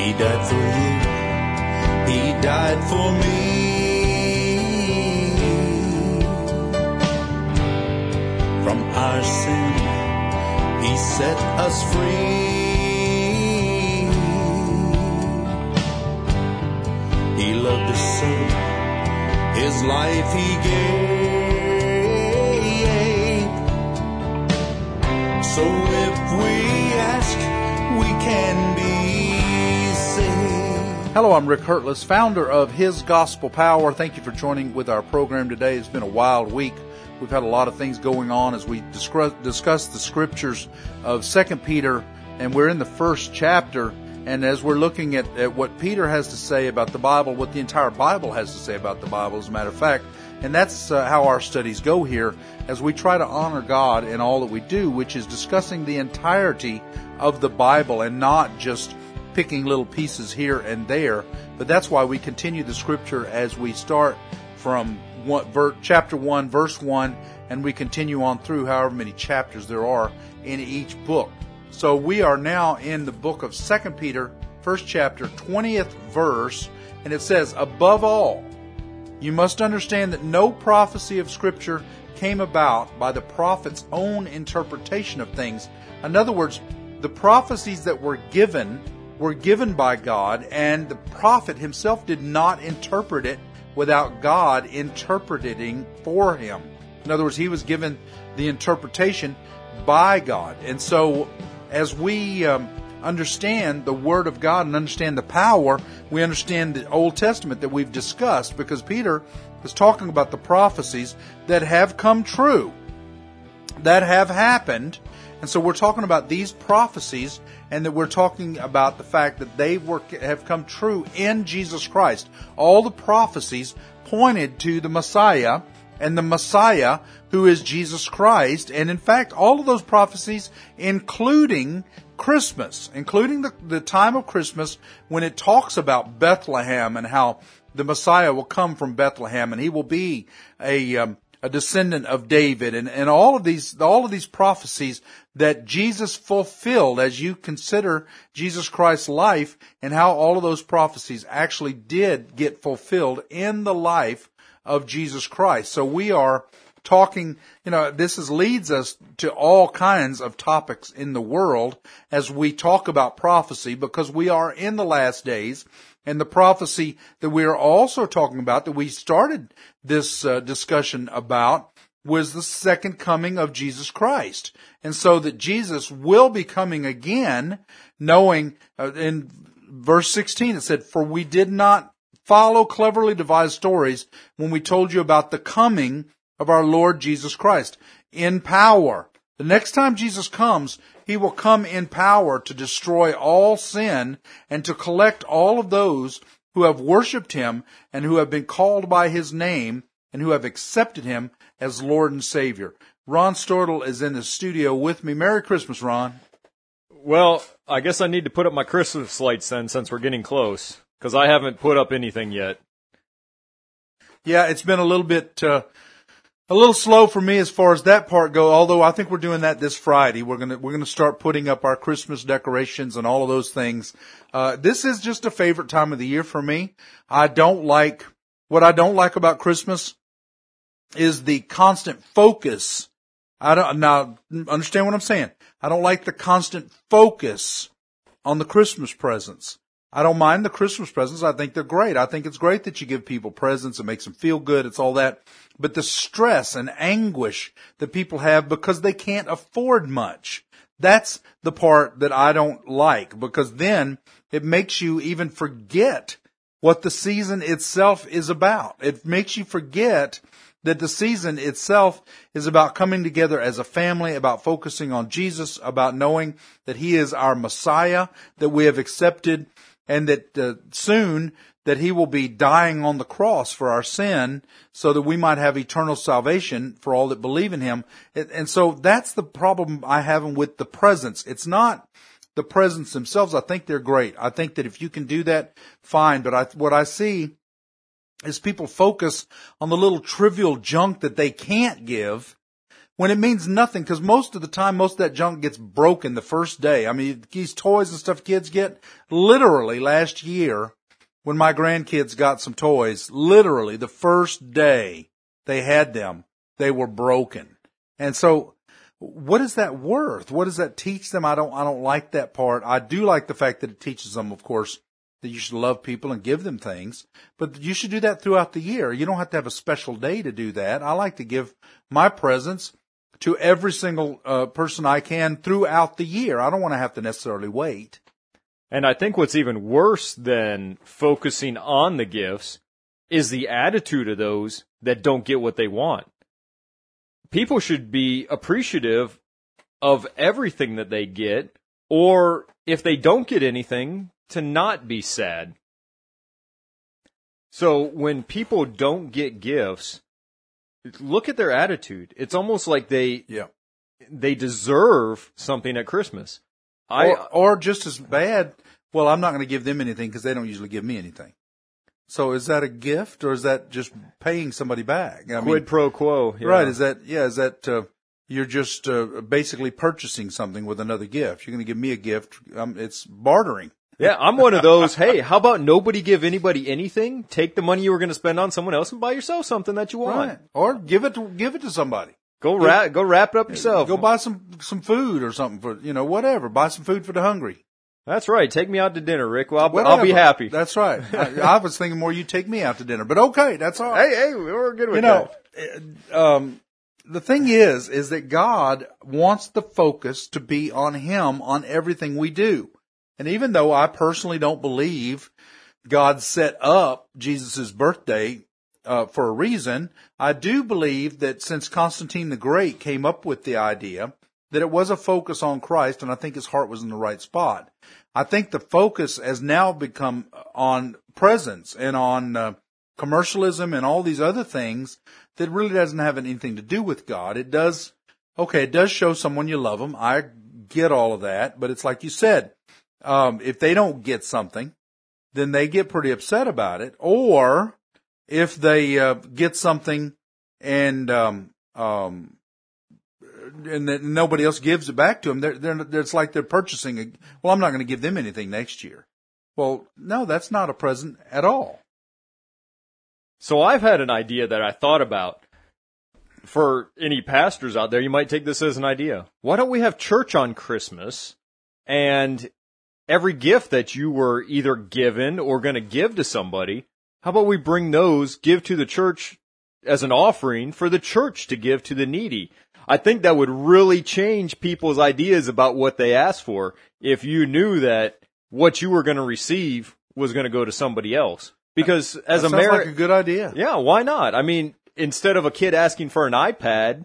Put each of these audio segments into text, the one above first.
He died for you. He died for me. From our sin, He set us free. He loved us so, His life He gave. So if we ask, we can. Hello, I'm Rick Hurtless, founder of His Gospel Power. Thank you for joining with our program today. It's been a wild week. We've had a lot of things going on as we discuss, the scriptures of Second Peter, and we're in the first chapter. And as we're looking at, at what Peter has to say about the Bible, what the entire Bible has to say about the Bible, as a matter of fact, and that's uh, how our studies go here as we try to honor God in all that we do, which is discussing the entirety of the Bible and not just picking little pieces here and there. But that's why we continue the scripture as we start from one, ver, chapter 1, verse 1, and we continue on through however many chapters there are in each book. So we are now in the book of Second Peter, first chapter, 20th verse, and it says, Above all, you must understand that no prophecy of Scripture came about by the prophet's own interpretation of things. In other words, the prophecies that were given were given by God, and the prophet himself did not interpret it without God interpreting for him. In other words, he was given the interpretation by God. And so, as we um, understand the Word of God and understand the power, we understand the Old Testament that we've discussed because Peter is talking about the prophecies that have come true, that have happened. And so we're talking about these prophecies and that we're talking about the fact that they were, have come true in Jesus Christ. All the prophecies pointed to the Messiah and the Messiah who is Jesus Christ. And in fact, all of those prophecies, including Christmas, including the, the time of Christmas when it talks about Bethlehem and how the Messiah will come from Bethlehem and he will be a, um, a descendant of David and, and all of these, all of these prophecies that Jesus fulfilled as you consider Jesus Christ's life and how all of those prophecies actually did get fulfilled in the life of Jesus Christ. So we are talking, you know, this is, leads us to all kinds of topics in the world as we talk about prophecy because we are in the last days and the prophecy that we are also talking about that we started this uh, discussion about was the second coming of Jesus Christ. And so that Jesus will be coming again, knowing uh, in verse 16 it said, for we did not follow cleverly devised stories when we told you about the coming of our Lord Jesus Christ in power. The next time Jesus comes, he will come in power to destroy all sin and to collect all of those who have worshiped him and who have been called by his name and who have accepted him as Lord and Savior. Ron Stortle is in the studio with me. Merry Christmas, Ron. Well, I guess I need to put up my Christmas lights then since we're getting close because I haven't put up anything yet. Yeah, it's been a little bit, uh, a little slow for me as far as that part go. Although I think we're doing that this Friday. We're gonna we're gonna start putting up our Christmas decorations and all of those things. Uh, this is just a favorite time of the year for me. I don't like what I don't like about Christmas is the constant focus. I don't now understand what I'm saying. I don't like the constant focus on the Christmas presents. I don't mind the Christmas presents. I think they're great. I think it's great that you give people presents. It makes them feel good. It's all that. But the stress and anguish that people have because they can't afford much. That's the part that I don't like because then it makes you even forget what the season itself is about. It makes you forget that the season itself is about coming together as a family, about focusing on Jesus, about knowing that He is our Messiah, that we have accepted and that uh, soon that he will be dying on the cross for our sin so that we might have eternal salvation for all that believe in him. And so that's the problem I have with the presents. It's not the presents themselves. I think they're great. I think that if you can do that, fine. But I, what I see is people focus on the little trivial junk that they can't give when it means nothing because most of the time, most of that junk gets broken the first day. I mean, these toys and stuff kids get literally last year when my grandkids got some toys, literally the first day they had them, they were broken. And so what is that worth? What does that teach them? I don't, I don't like that part. I do like the fact that it teaches them, of course, that you should love people and give them things, but you should do that throughout the year. You don't have to have a special day to do that. I like to give my presents to every single uh, person I can throughout the year. I don't want to have to necessarily wait. And I think what's even worse than focusing on the gifts is the attitude of those that don't get what they want. People should be appreciative of everything that they get, or if they don't get anything, to not be sad. So when people don't get gifts, look at their attitude. It's almost like they Yeah. they deserve something at Christmas. I or, or just as bad, well, I'm not going to give them anything because they don't usually give me anything. So is that a gift or is that just paying somebody back? I quid pro quo. yeah. right. Is that, yeah, is that, uh, you're just, uh, basically purchasing something with another gift. You're going to give me a gift. Um, it's bartering. Yeah, I'm one of those. Hey, how about nobody give anybody anything? Take the money you were going to spend on someone else and buy yourself something that you want. Right. Or give it to, give it to somebody. Go wrap, go wrap it up yourself. Go buy some, some food or something for, you know, whatever. Buy some food for the hungry. That's right. Take me out to dinner, Rick. Well, I'll, I'll be happy. That's right. I, I was thinking more you take me out to dinner, but okay, that's all. hey, hey, we're good with you know, uh, um, the thing is, is that God wants the focus to be on Him on everything we do. And even though I personally don't believe God set up Jesus' birthday uh, for a reason, I do believe that since Constantine the Great came up with the idea that it was a focus on Christ, and I think his heart was in the right spot. I think the focus has now become on presence and on uh, commercialism and all these other things that really doesn't have anything to do with God. It does, okay, it does show someone you love them. I get all of that, but it's like you said, um, if they don't get something, then they get pretty upset about it. Or if they uh, get something and um, um, and then nobody else gives it back to them, they're, they're, it's like they're purchasing. A, well, I'm not going to give them anything next year. Well, no, that's not a present at all. So I've had an idea that I thought about for any pastors out there. You might take this as an idea. Why don't we have church on Christmas and every gift that you were either given or going to give to somebody, how about we bring those, give to the church as an offering for the church to give to the needy? I think that would really change people's ideas about what they ask for if you knew that what you were going to receive was going to go to somebody else. Because as a like a good idea. yeah, why not? I mean, instead of a kid asking for an iPad,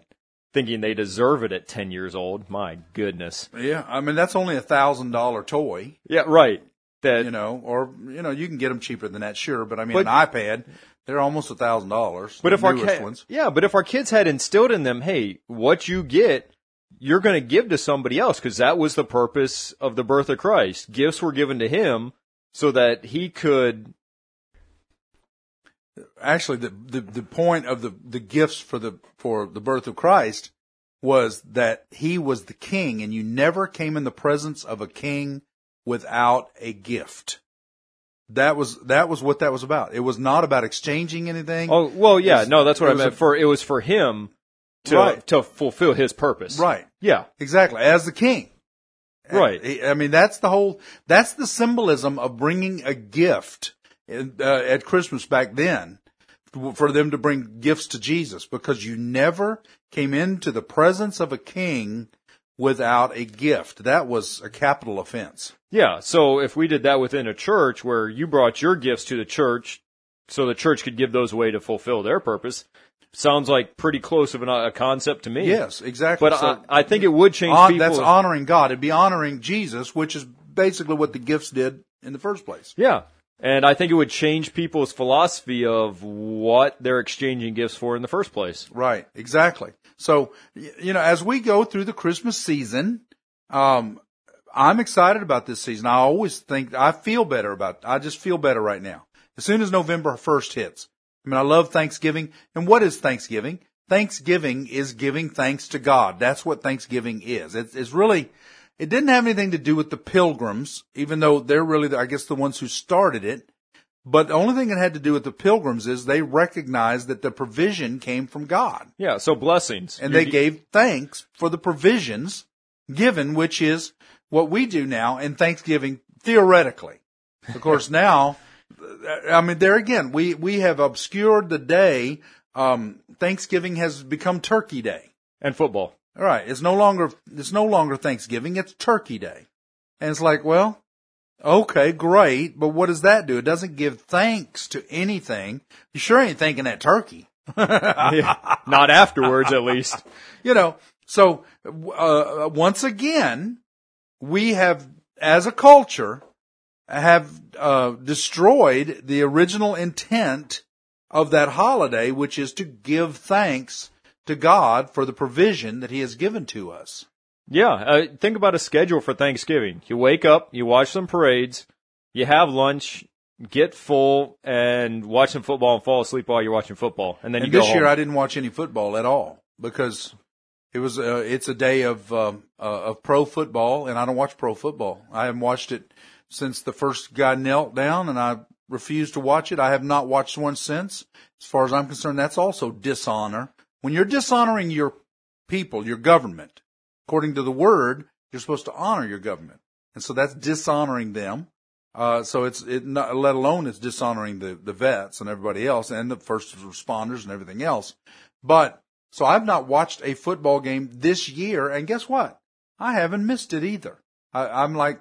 thinking they deserve it at 10 years old, my goodness. Yeah, I mean that's only a thousand dollar toy, Yeah, right. That, you know, or you know you can get them cheaper than that, sure. But I mean But- an iPad, they're almost a thousand dollars. but if our newest ki- yeah, but if our kids had instilled in them, hey, what you get, you're going to give to somebody else because that was the purpose of the birth of Christ. Gifts were given to him so that he could actually the, the the point of the the gifts for the for the birth of Christ was that he was the king and you never came in the presence of a king without a gift. That was that was what that was about. It was not about exchanging anything. Oh well, yeah, It's- no, that's what I meant. a- for it was for him to Right. to fulfill his purpose. Right. Yeah. Exactly. As the king. Right. I mean, that's the whole, that's the symbolism of bringing a gift uh, at Christmas back then for them to bring gifts to Jesus because you never came into the presence of a king without a gift. That was a capital offense. Yeah. So if we did that within a church where you brought your gifts to the church so the church could give those away to fulfill their purpose, sounds like pretty close of an, a concept to me. Yes, exactly. But So- I, I think it would change hon- people. that's honoring God. It'd be honoring Jesus, which is basically what the gifts did in the first place. yeah. And I think it would change people's philosophy of what they're exchanging gifts for in the first place. Right, exactly. So, you know, as we go through the Christmas season, um, I'm excited about this season. I always think I feel better about. I just feel better right now. As soon as November first hits, I mean, I love Thanksgiving. And what is Thanksgiving? Thanksgiving is giving thanks to God. That's what Thanksgiving is. It's, it's really, it didn't have anything to do with the pilgrims, even though they're really, the, I guess, the ones who started it. But the only thing it had to do with the pilgrims is they recognized that the provision came from God. Yeah, so blessings. And You- they gave thanks for the provisions given, which is what we do now in Thanksgiving, theoretically. Of course, now, I mean, there again, we, we have obscured the day. Um, Thanksgiving has become Turkey Day. and football. All right. It's no longer, it's no longer Thanksgiving. It's Turkey Day. And it's like, well, okay, great. But what does that do? It doesn't give thanks to anything. You sure ain't thanking that turkey. Yeah. Not afterwards, at least. you know, so, uh, once again, we have, as a culture, have, uh, destroyed the original intent of that holiday, which is to give thanks to God for the provision that He has given to us. Yeah, uh, think about a schedule for Thanksgiving. You wake up, you watch some parades, you have lunch, get full, and watch some football and fall asleep while you're watching football, and then And you go this year. I didn't watch any football at all because it was uh, it's a day of um, uh, of pro football, and I don't watch pro football. I haven't watched it since the first guy knelt down, and I refused to watch it. I have not watched one since. As far as I'm concerned, that's also dishonor. When you're dishonoring your people, your government, according to the word, you're supposed to honor your government, and so that's dishonoring them. Uh, so it's it not, let alone it's dishonoring the the vets and everybody else and the first responders and everything else. But so I've not watched a football game this year, and guess what? I haven't missed it either. I, I'm like,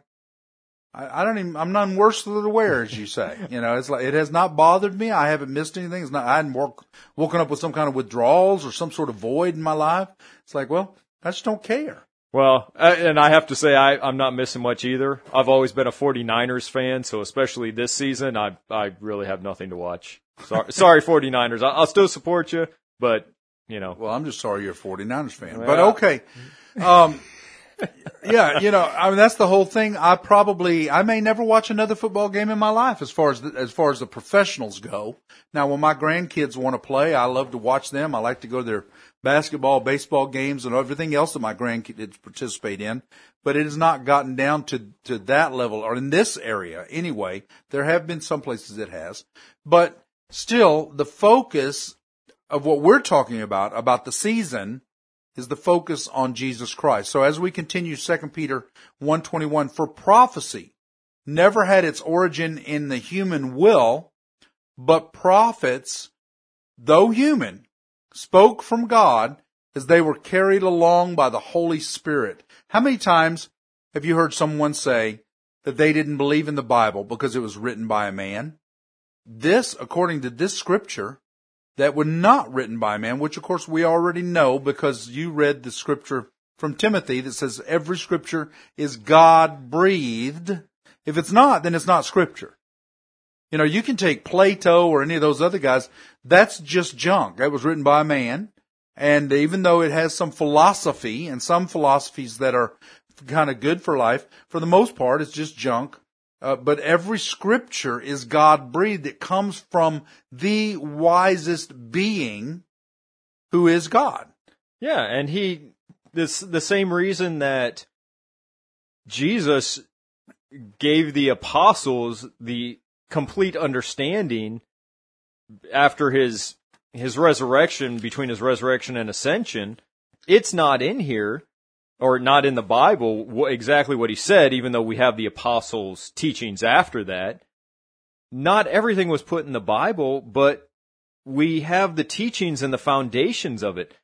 I, I don't even. I'm none worse than the wear, as you say. You know, it's like it has not bothered me. I haven't missed anything. It's not. I hadn't woke, woken up with some kind of withdrawals or some sort of void in my life. It's like, well, I just don't care. Well, uh, and I have to say I, I'm not missing much either. I've always been a 49ers fan, so especially this season, I I really have nothing to watch. Sorry, sorry 49ers. I, I'll still support you, but you know, Well, I'm just sorry you're a 49ers fan, but okay. Um, yeah, you know, I mean, that's the whole thing. I probably, I may never watch another football game in my life as far as, the, as far as the professionals go. Now, when my grandkids want to play, I love to watch them. I like to go to their basketball, baseball games and everything else that my grandkids participate in. But it has not gotten down to, to that level or in this area anyway. There have been some places it has, but still the focus of what we're talking about, about the season, is the focus on Jesus Christ. So as we continue 2 Peter 121, for prophecy never had its origin in the human will, but prophets, though human, spoke from God as they were carried along by the Holy Spirit. How many times have you heard someone say that they didn't believe in the Bible because it was written by a man? This, according to this scripture, that were not written by man, which of course we already know because you read the scripture from Timothy that says every scripture is God breathed. If it's not, then it's not scripture. You know, you can take Plato or any of those other guys. That's just junk. That was written by a man. And even though it has some philosophy and some philosophies that are kind of good for life, for the most part, it's just junk. Uh, but every scripture is God breathed. It comes from the wisest being who is God. Yeah, and he this the same reason that Jesus gave the apostles the complete understanding after his his resurrection between his resurrection and ascension it's not in here or not in the bible wh- exactly what he said even though we have the apostles teachings after that not everything was put in the bible but we have the teachings and the foundations of it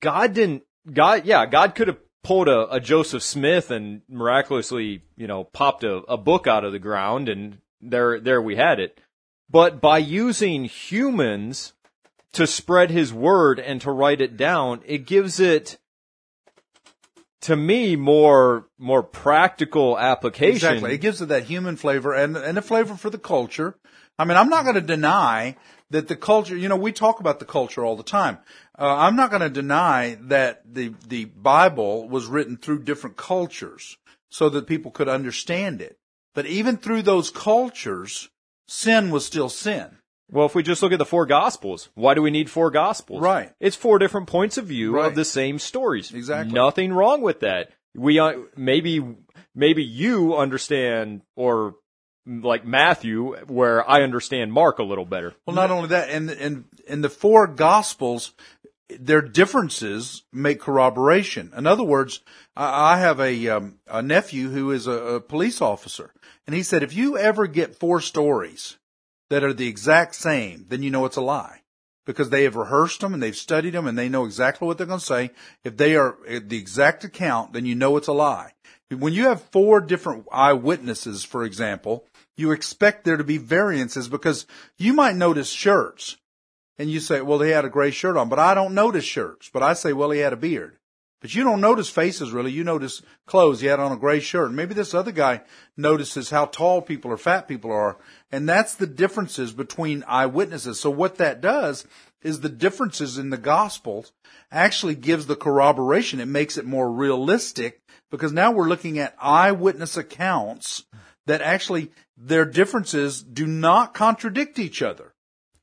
God didn't God yeah, God could have pulled a, a Joseph Smith and miraculously, you know, popped a, a book out of the ground and there there we had it. But by using humans to spread his word and to write it down, it gives it to me more more practical application. Exactly. It gives it that human flavor and, and a flavor for the culture. I mean, I'm not going to deny that the culture, you know, we talk about the culture all the time. Uh, I'm not going to deny that the, the Bible was written through different cultures so that people could understand it. But even through those cultures, sin was still sin. Well, if we just look at the four gospels, why do we need four gospels? Right. It's four different points of view Right. of the same stories. Exactly. Nothing wrong with that. We uh, maybe maybe you understand or like Matthew where I understand Mark a little better. Well, not only that, and and in the four gospels, their differences make corroboration. In other words, I, I have a um, a nephew who is a, a police officer, and he said if you ever get four stories that are the exact same, then you know it's a lie. Because they have rehearsed them and they've studied them and they know exactly what they're going to say. If they are uh, the exact account, then you know it's a lie. When you have four different eyewitnesses, for example, you expect there to be variances because you might notice shirts and you say, well, he had a gray shirt on, but I don't notice shirts, but I say, well, he had a beard. But you don't notice faces really. You notice clothes. He had on a gray shirt. Maybe this other guy notices how tall people or fat people are. And that's the differences between eyewitnesses. So what that does is the differences in the gospels actually gives the corroboration. It makes it more realistic because now we're looking at eyewitness accounts that actually their differences do not contradict each other.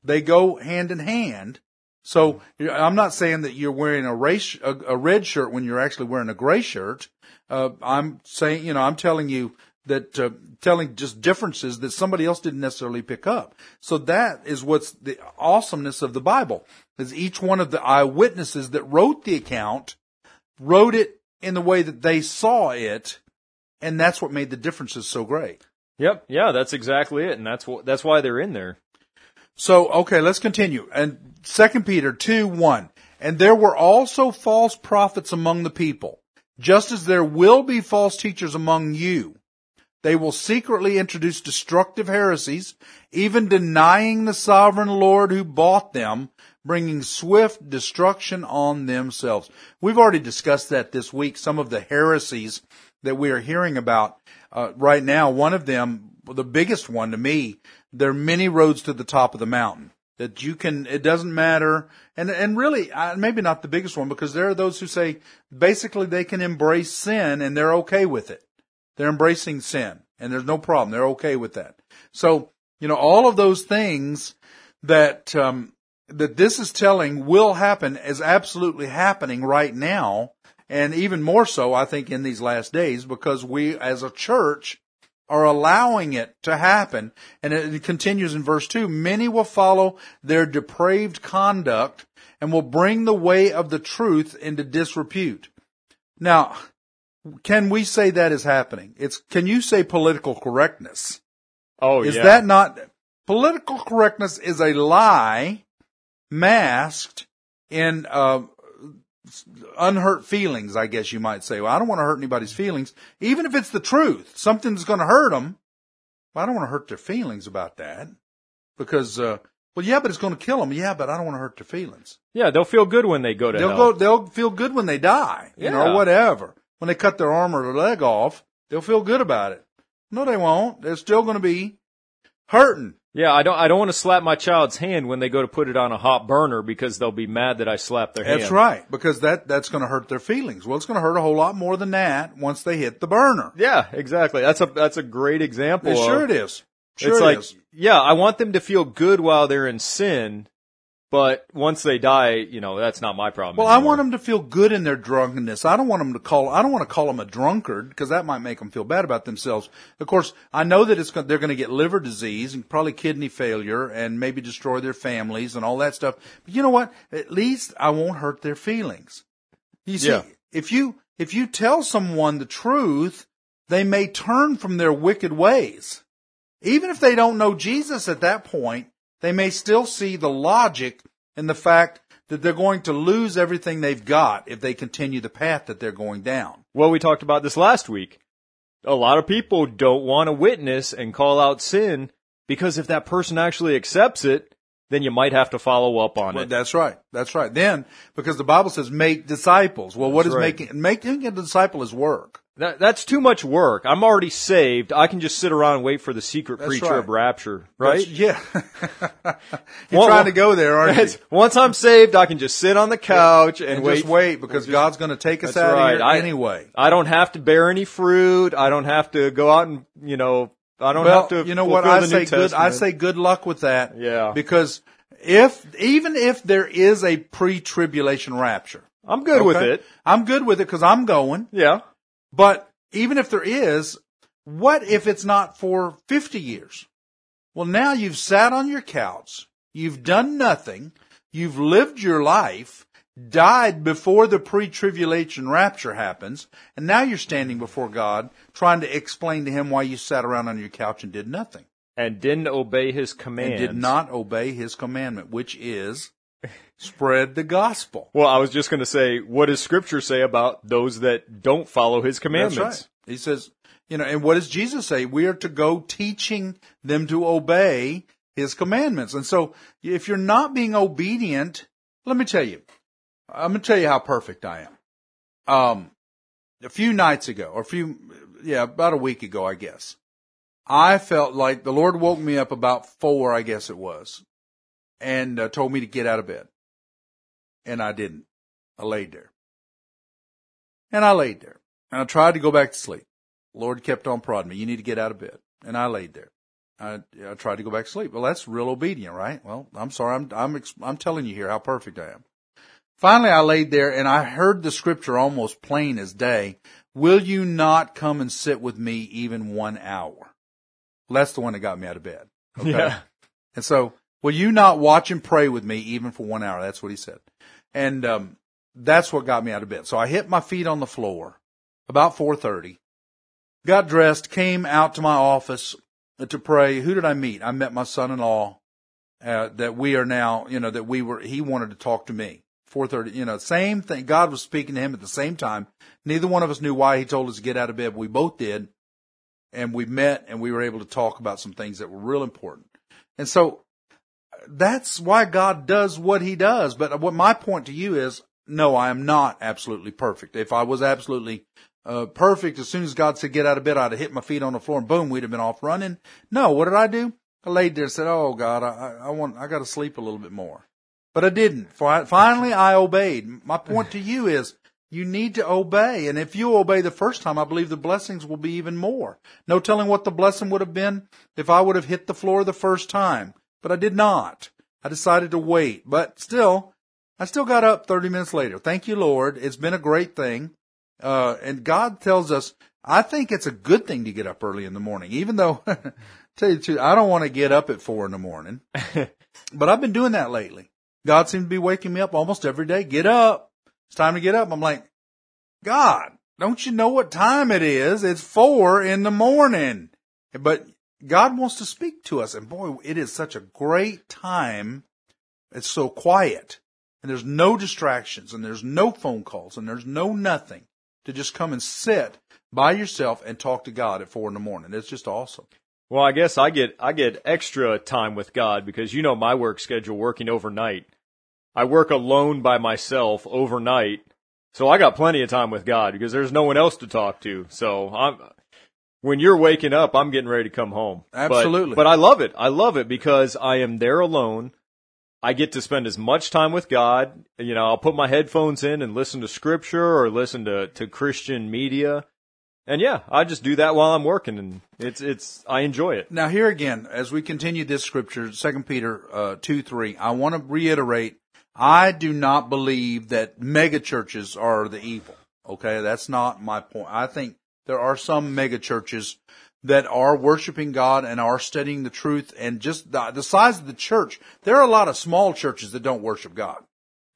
They go hand in hand. So I'm not saying that you're wearing a race, a, a red shirt when you're actually wearing a gray shirt. Uh, I'm saying, you know, I'm telling you that, uh, telling just differences that somebody else didn't necessarily pick up. So that is what's the awesomeness of the Bible is each one of the eyewitnesses that wrote the account wrote it in the way that they saw it. And that's what made the differences so great. Yep. Yeah, that's exactly it. And that's what, that's why they're in there. So, okay, let's continue. And Second Peter 2, 1. And there were also false prophets among the people, just as there will be false teachers among you. They will secretly introduce destructive heresies, even denying the sovereign Lord who bought them, bringing swift destruction on themselves. We've already discussed that this week, some of the heresies that we are hearing about uh, right now. One of them, the biggest one to me, there are many roads to the top of the mountain that you can, it doesn't matter. And, and really, maybe not the biggest one because there are those who say basically they can embrace sin and they're okay with it. They're embracing sin and there's no problem. They're okay with that. So, you know, all of those things that, um, that this is telling will happen is absolutely happening right now. And even more so, I think, in these last days because we as a church are allowing it to happen. And it continues in verse 2 Many will follow their depraved conduct and will bring the way of the truth into disrepute. Now, can we say that is happening? It's, can you say political correctness? Oh, Is yeah. that not, political correctness is a lie masked in, uh, unhurt feelings, I guess you might say. Well, I don't want to hurt anybody's feelings, even if it's the truth. Something's going to hurt them. Well, I don't want to hurt their feelings about that because, uh, well, yeah, but it's going to kill them. Yeah, but I don't want to hurt their feelings. yeah, they'll feel good when they go to They'll hell. go, they'll feel good when they die, you know, or whatever. When they cut their arm or their leg off, they'll feel good about it. No, they won't. They're still going to be hurting. Yeah, I don't. I don't want to slap my child's hand when they go to put it on a hot burner because they'll be mad that I slapped their hand. That's right, because that that's going to hurt their feelings. Well, it's going to hurt a whole lot more than that once they hit the burner. Yeah, exactly. That's a that's a great example. Of- sure, it is. Sure, it's it like, is. yeah, I want them to feel good while they're in sin, but once they die, you know, that's not my problem. Well, I want them to feel good in their drunkenness. I don't want them to call. I don't want to call them a drunkard because that might make them feel bad about themselves. Of course, I know that it's they're going to get liver disease and probably kidney failure and maybe destroy their families and all that stuff. But you know what? At least I won't hurt their feelings. You see, Yeah. if you if you tell someone the truth, they may turn from their wicked ways. Even if they don't know Jesus at that point, they may still see the logic in the fact that they're going to lose everything they've got if they continue the path that they're going down. Well, we talked about this last week. A lot of people don't want to witness and call out sin because if that person actually accepts it, then you might have to follow up on Well, it. that's right. That's right. Then, because the Bible says make disciples. Well, what That's is right. making, making a disciple is work. That, that's too much work. I'm already saved. I can just sit around and wait for the secret That's preacher right. of rapture, right? That's- yeah. You're trying to go there, aren't you? Once I'm saved, I can just sit on the couch and, And wait. just wait because God's going to take us out right. of here I- anyway. I don't have to bear any fruit. I don't have to go out and, you know, I don't well, have to. you know what? I say good. I say good luck with that. Yeah. Because if even if there is a pre-tribulation rapture, I'm good with it. I'm good with it because I'm going. Yeah. But even if there is, what if it's not for 50 years? Well, now you've sat on your couch. You've done nothing. You've lived your life, died before the pre-tribulation rapture happens, and now you're standing before God trying to explain to him why you sat around on your couch and did nothing. And didn't obey his And did not obey his commandment, which is spread the gospel. Well, I was just going to say, what does Scripture say about those that don't follow His commandments? That's right. He says, you know, and what does Jesus say? We are to go teaching them to obey his commandments. And so if you're not being obedient, let me tell you, I'm going to tell you how perfect I am. Um, a few nights ago, or a few, yeah, about a week ago, I guess, I felt like the Lord woke me up about four, I guess it was, and uh, told me to get out of bed. And I didn't. I laid there. And I laid there. And I tried to go back to sleep. Lord kept on prodding me. You need to get out of bed. And I laid there. I, I tried to go back to sleep. Well, that's real obedient, right? Well, I'm sorry. I'm, I'm, ex- I'm telling you here how perfect I am. Finally, I laid there and I heard the scripture almost plain as day. Will you not come and sit with me even one hour? Well, that's the one that got me out of bed. Okay. Yeah. And so, will you not watch and pray with me even for one hour? That's what he said. And, um, that's what got me out of bed. So I hit my feet on the floor about 4.30, got dressed, came out to my office to pray. Who did I meet? I met my son-in-law, uh, that we are now, you know, that we were, he wanted to talk to me. 4.30, you know, same thing. God was speaking to him at the same time. Neither one of us knew why he told us to get out of bed, we both did. And we met and we were able to talk about some things that were real important. And so that's why God does what he does. But what my point to you is, no, I am not absolutely perfect. If I was absolutely uh, perfect, as soon as God said get out of bed, I'd have hit my feet on the floor and boom, we'd have been off running. No, what did I do? I laid there and said, "Oh God, I, I want, I got to sleep a little bit more," but I didn't. Finally, I obeyed. My point to you is, you need to obey, and if you obey the first time, I believe the blessings will be even more. No telling what the blessing would have been if I would have hit the floor the first time, but I did not. I decided to wait, but still, I still got up 30 minutes later. Thank you, Lord. It's been a great thing. Uh, and God tells us, I think it's a good thing to get up early in the morning, even though, tell you the truth, I don't want to get up at four in the morning, but I've been doing that lately. God seems to be waking me up almost every day. Get up. It's time to get up. I'm like, God, don't you know what time it is? It's four in the morning. But God wants to speak to us. And boy, it is such a great time. It's so quiet and there's no distractions and there's no phone calls and there's no nothing to just come and sit by yourself and talk to God at four in the morning. It's just awesome. Well, I guess I get I get extra time with God because you know my work schedule working overnight. I work alone by myself overnight. So I got plenty of time with God because there's no one else to talk to. So I'm when you're waking up, I'm getting ready to come home. Absolutely. But, I love it. I love it because I am there alone. I get to spend as much time with God. You know, I'll put my headphones in and listen to scripture or listen to, to Christian media. And yeah, I just do that while I'm working and it's, it's, I enjoy it. Now here again, as we continue this scripture, 2 Peter uh, 2, 3, I want to reiterate, I do not believe that mega churches are the evil. Okay, that's not my point. I think there are some mega churches that are worshiping God and are studying the truth and just the, the size of the church. There are a lot of small churches that don't worship God.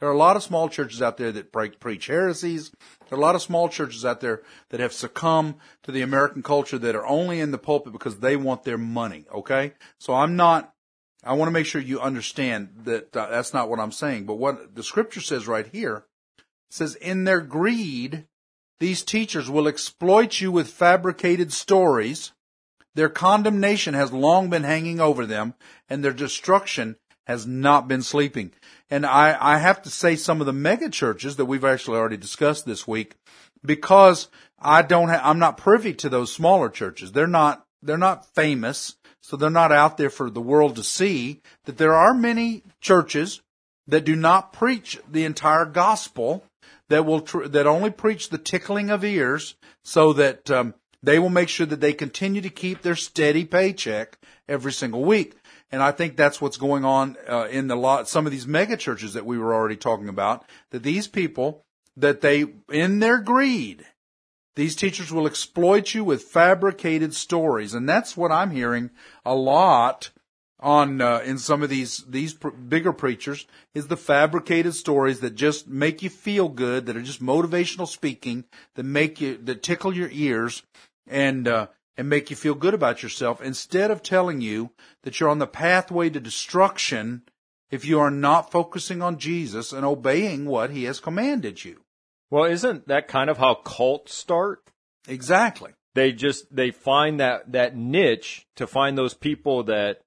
There are a lot of small churches out there that pre- preach heresies. There are a lot of small churches out there that have succumbed to the American culture that are only in the pulpit because they want their money. Okay, so I'm not. I want to make sure you understand that uh, that's not what I'm saying. But what the scripture says right here says, in their greed, these teachers will exploit you with fabricated stories. Their condemnation has long been hanging over them, and their destruction has not been sleeping. And I, I have to say some of the mega churches that we've actually already discussed this week, because I don't have, I'm not privy to those smaller churches. They're not, they're not famous, so they're not out there for the world to see that there are many churches that do not preach the entire gospel that will tr- that only preach the tickling of ears so that um, They will make sure that they continue to keep their steady paycheck every single week. And I think that's what's going on uh, in the lot some of these mega churches that we were already talking about. That these people that they in their greed, these teachers will exploit you with fabricated stories, and that's what I'm hearing a lot on uh, in some of these these pr- bigger preachers is the fabricated stories that just make you feel good, that are just motivational speaking, that make you that tickle your ears, and uh, and make you feel good about yourself instead of telling you that you're on the pathway to destruction if you are not focusing on Jesus and obeying what he has commanded you. Well, isn't that kind of how cults start? Exactly. They just they find that that niche to find those people that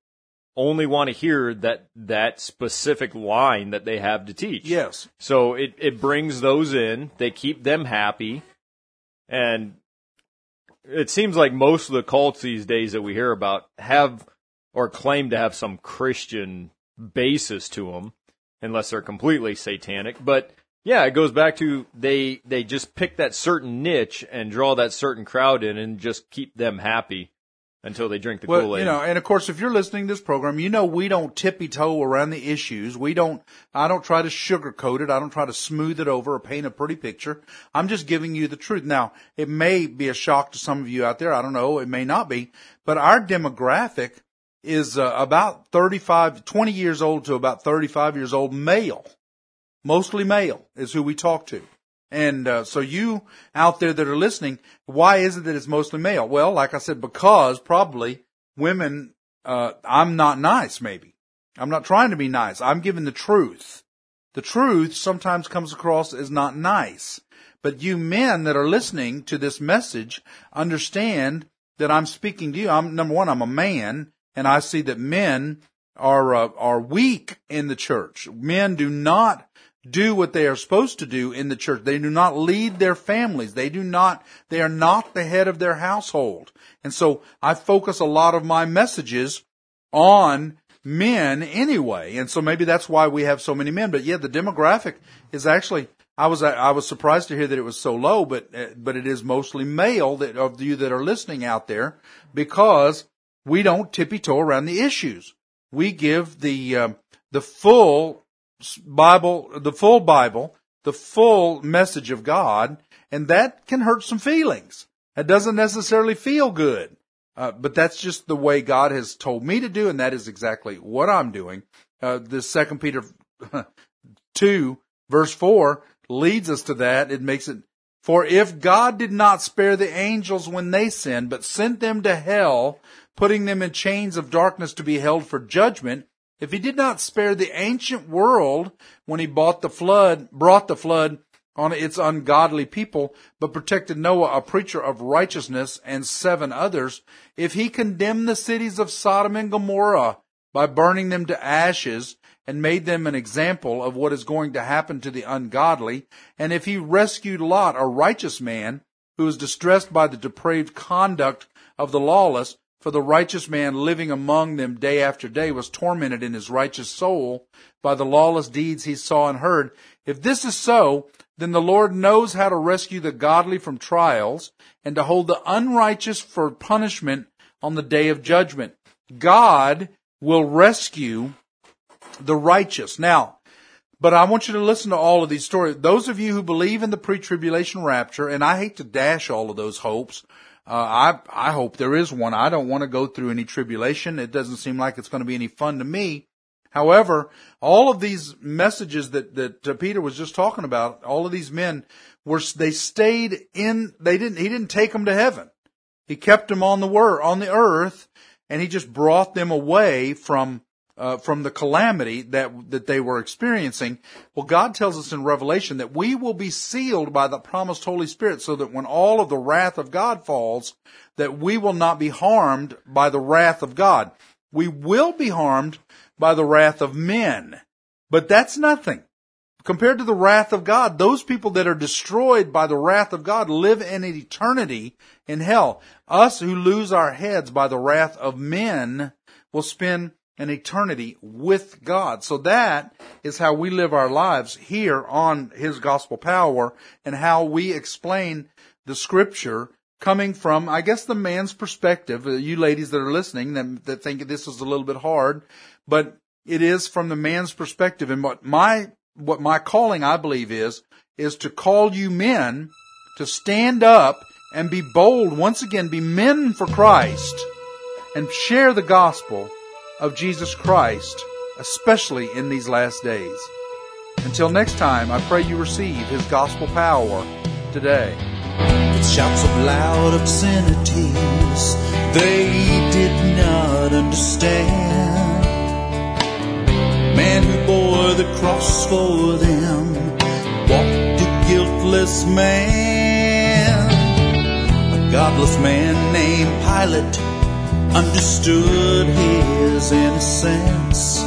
only want to hear that that specific line that they have to teach. Yes. So it it brings those in, they keep them happy and it seems like most of the cults these days that we hear about have or claim to have some Christian basis to them, unless they're completely satanic. But yeah, it goes back to they they just pick that certain niche and draw that certain crowd in and just keep them happy until they drink the well, Kool Aid. You know, and of course, if you're listening to this program, you know we don't tippy toe around the issues. We don't. I don't try to sugarcoat it. I don't try to smooth it over or paint a pretty picture. I'm just giving you the truth. Now, it may be a shock to some of you out there. I don't know. It may not be, but our demographic is uh, about 35, 20 years old to about 35 years old, male. Mostly male is who we talk to. And uh, so you out there that are listening, why is it that it's mostly male? Well, like I said, because probably women, uh, I'm not nice, maybe. I'm not trying to be nice. I'm giving the truth. The truth sometimes comes across as not nice. But you men that are listening to this message understand that I'm speaking to you. I'm number one, I'm a man, and I see that men are uh, are weak in the church. Men do not do what they are supposed to do in the church. They do not lead their families. They do not, they are not the head of their household. And so I focus a lot of my messages on men anyway. And so maybe that's why we have so many men. But yeah, the demographic is actually, I was, I was surprised to hear that it was so low, but, but it is mostly male that of you that are listening out there because we don't tippy toe around the issues. We give the, uh, the full Bible, the full Bible, the full message of God, and that can hurt some feelings. It doesn't necessarily feel good. Uh, but that's just the way God has told me to do, and that is exactly what I'm doing. Uh, this Second Peter two verse four leads us to that. It makes it for if God did not spare the angels when they sinned, but sent them to hell, putting them in chains of darkness to be held for judgment, if he did not spare the ancient world when he bought the flood, brought the flood on its ungodly people, but protected Noah, a preacher of righteousness, and seven others, if he condemned the cities of Sodom and Gomorrah by burning them to ashes and made them an example of what is going to happen to the ungodly, and if he rescued Lot, a righteous man, who was distressed by the depraved conduct of the lawless, for the righteous man living among them day after day was tormented in his righteous soul by the lawless deeds he saw and heard. If this is so, then the Lord knows how to rescue the godly from trials and to hold the unrighteous for punishment on the day of judgment. God will rescue the righteous. Now, but I want you to listen to all of these stories. Those of you who believe in the pre-tribulation rapture, and I hate to dash all of those hopes, uh, I I hope there is one. I don't want to go through any tribulation. It doesn't seem like it's going to be any fun to me. However, all of these messages that that uh, Peter was just talking about, all of these men were they stayed in. They didn't. He didn't take them to heaven. He kept them on the word on the earth, and he just brought them away from uh, from the calamity that that they were experiencing. Well, God tells us in Revelation that we will be sealed by the promised Holy Spirit, so that when all of the wrath of God falls, that we will not be harmed by the wrath of God. We will be harmed by the wrath of men, but that's nothing. Compared to the wrath of God, those people that are destroyed by the wrath of God live in eternity in hell. Us who lose our heads by the wrath of men will spend an eternity with God. So that is how we live our lives here on His Gospel Power and how we explain the scripture coming from, I guess, the man's perspective. Uh, you ladies that are listening that, that think this is a little bit hard, but it is from the man's perspective. And what my, what my calling, I believe is, is to call you men to stand up and be bold, once again, be men for Christ and share the gospel of Jesus Christ, especially in these last days. Until next time, I pray you receive His gospel power today. With shouts of loud obscenities they did not understand. Man who bore the cross for them walked a guiltless man. A godless man named Pilate understood his innocence.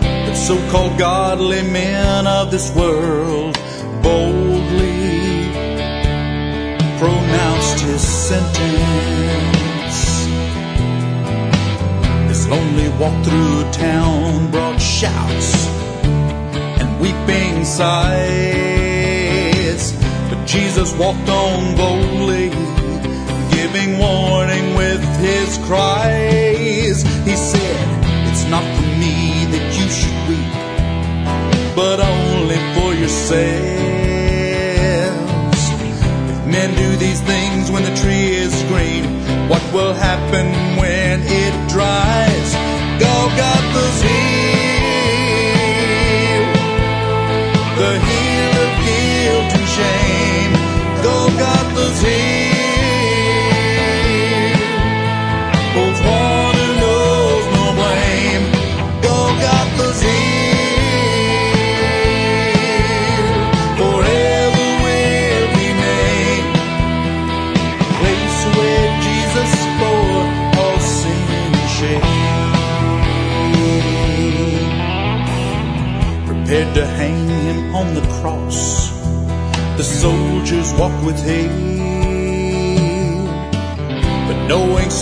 But so-called godly men of this world boldly pronounced his sentence. His lonely walk through town brought shouts and weeping sighs. But Jesus walked on boldly, giving warning with his cries. He said, It's not for me that you should weep, but only for yourselves. If men do these things when the tree is green, what will happen when it dries? Golgotha's here, the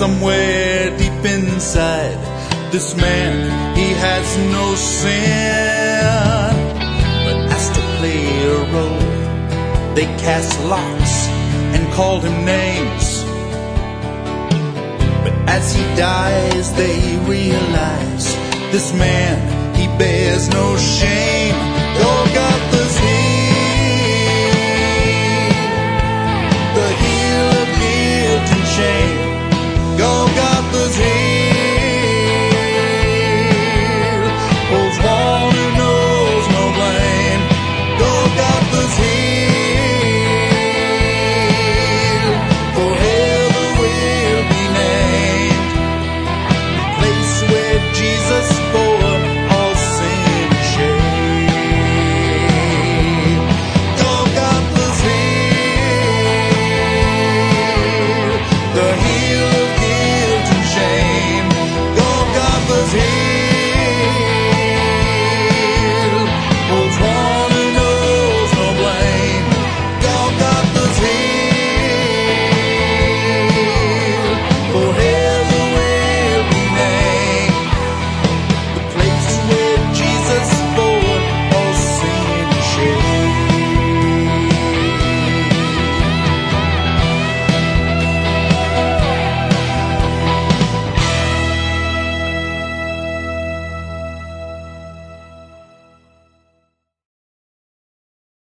somewhere deep inside, this man, he has no sin. But asked to play a role, they cast lots and called him names. But as he dies, they realize this man, he bears no shame.